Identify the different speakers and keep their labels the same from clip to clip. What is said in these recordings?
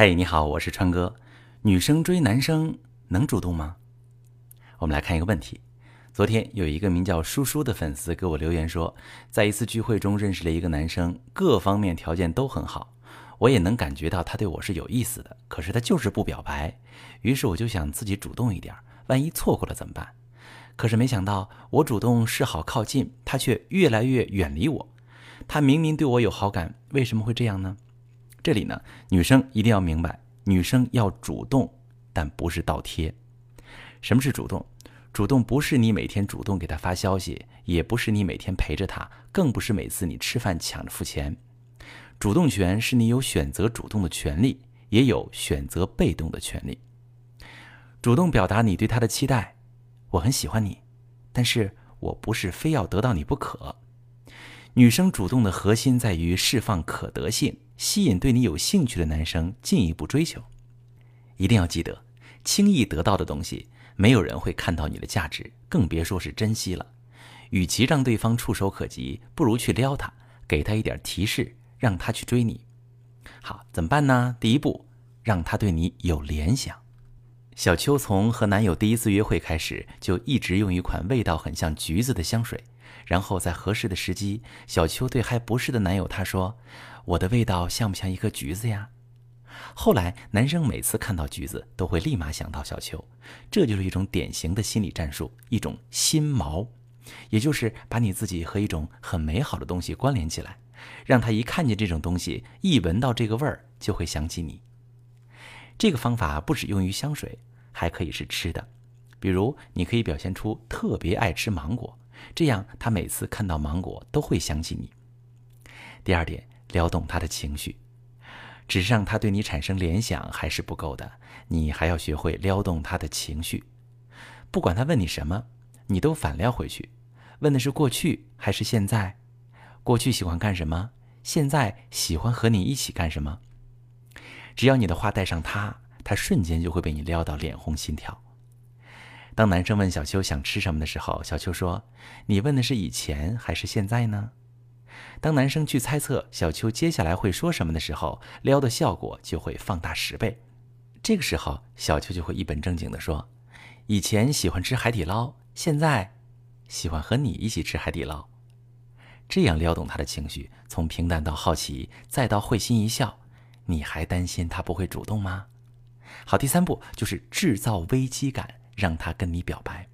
Speaker 1: 嘿，你好，我是川哥。女生追男生能主动吗？我们来看一个问题。昨天有一个名叫叔叔的粉丝给我留言说，在一次聚会中认识了一个男生，各方面条件都很好，我也能感觉到他对我是有意思的，可是他就是不表白。于是我就想自己主动一点，万一错过了怎么办？可是没想到我主动示好靠近，他却越来越远离我。他明明对我有好感，为什么会这样呢？这里呢，女生一定要明白，女生要主动，但不是倒贴。什么是主动？主动不是你每天主动给他发消息，也不是你每天陪着他，更不是每次你吃饭抢着付钱。主动权是你有选择主动的权利，也有选择被动的权利。主动表达你对他的期待，我很喜欢你，但是我不是非要得到你不可。女生主动的核心在于释放可得性。吸引对你有兴趣的男生进一步追求，一定要记得，轻易得到的东西，没有人会看到你的价值，更别说是珍惜了。与其让对方触手可及，不如去撩他，给他一点提示，让他去追你。好，怎么办呢？第一步，让他对你有联想。小秋从和男友第一次约会开始，就一直用一款味道很像橘子的香水。然后在合适的时机，小秋对还不是的男友他说：“我的味道像不像一颗橘子呀？”后来男生每次看到橘子都会立马想到小秋，这就是一种典型的心理战术，一种心锚，也就是把你自己和一种很美好的东西关联起来，让他一看见这种东西，一闻到这个味儿就会想起你。这个方法不止用于香水，还可以是吃的，比如你可以表现出特别爱吃芒果。这样，他每次看到芒果都会想起你。第二点，撩动他的情绪，只是让他对你产生联想还是不够的，你还要学会撩动他的情绪。不管他问你什么，你都反撩回去，问的是过去还是现在？过去喜欢干什么？现在喜欢和你一起干什么？只要你的话带上他，他瞬间就会被你撩到脸红心跳。当男生问小秋想吃什么的时候，小秋说：“你问的是以前还是现在呢？”当男生去猜测小秋接下来会说什么的时候，撩的效果就会放大十倍。这个时候，小秋就会一本正经地说：“以前喜欢吃海底捞，现在喜欢和你一起吃海底捞。”这样撩动他的情绪，从平淡到好奇，再到会心一笑。你还担心他不会主动吗？好，第三步就是制造危机感。让他跟你表白，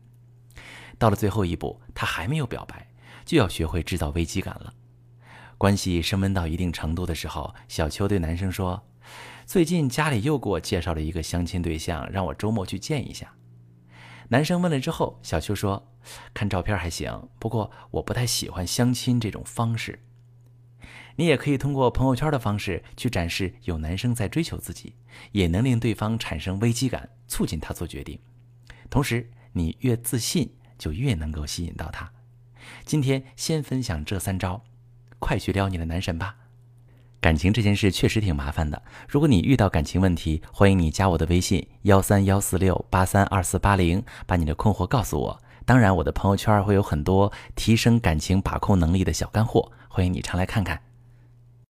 Speaker 1: 到了最后一步，他还没有表白，就要学会制造危机感了。关系升温到一定程度的时候，小秋对男生说：“最近家里又给我介绍了一个相亲对象，让我周末去见一下。”男生问了之后，小秋说：“看照片还行，不过我不太喜欢相亲这种方式。”你也可以通过朋友圈的方式去展示有男生在追求自己，也能令对方产生危机感，促进他做决定。同时，你越自信，就越能够吸引到他。今天先分享这三招，快去撩你的男神吧！感情这件事确实挺麻烦的。如果你遇到感情问题，欢迎你加我的微信幺三幺四六八三二四八零，把你的困惑告诉我。当然，我的朋友圈会有很多提升感情把控能力的小干货，欢迎你常来看看。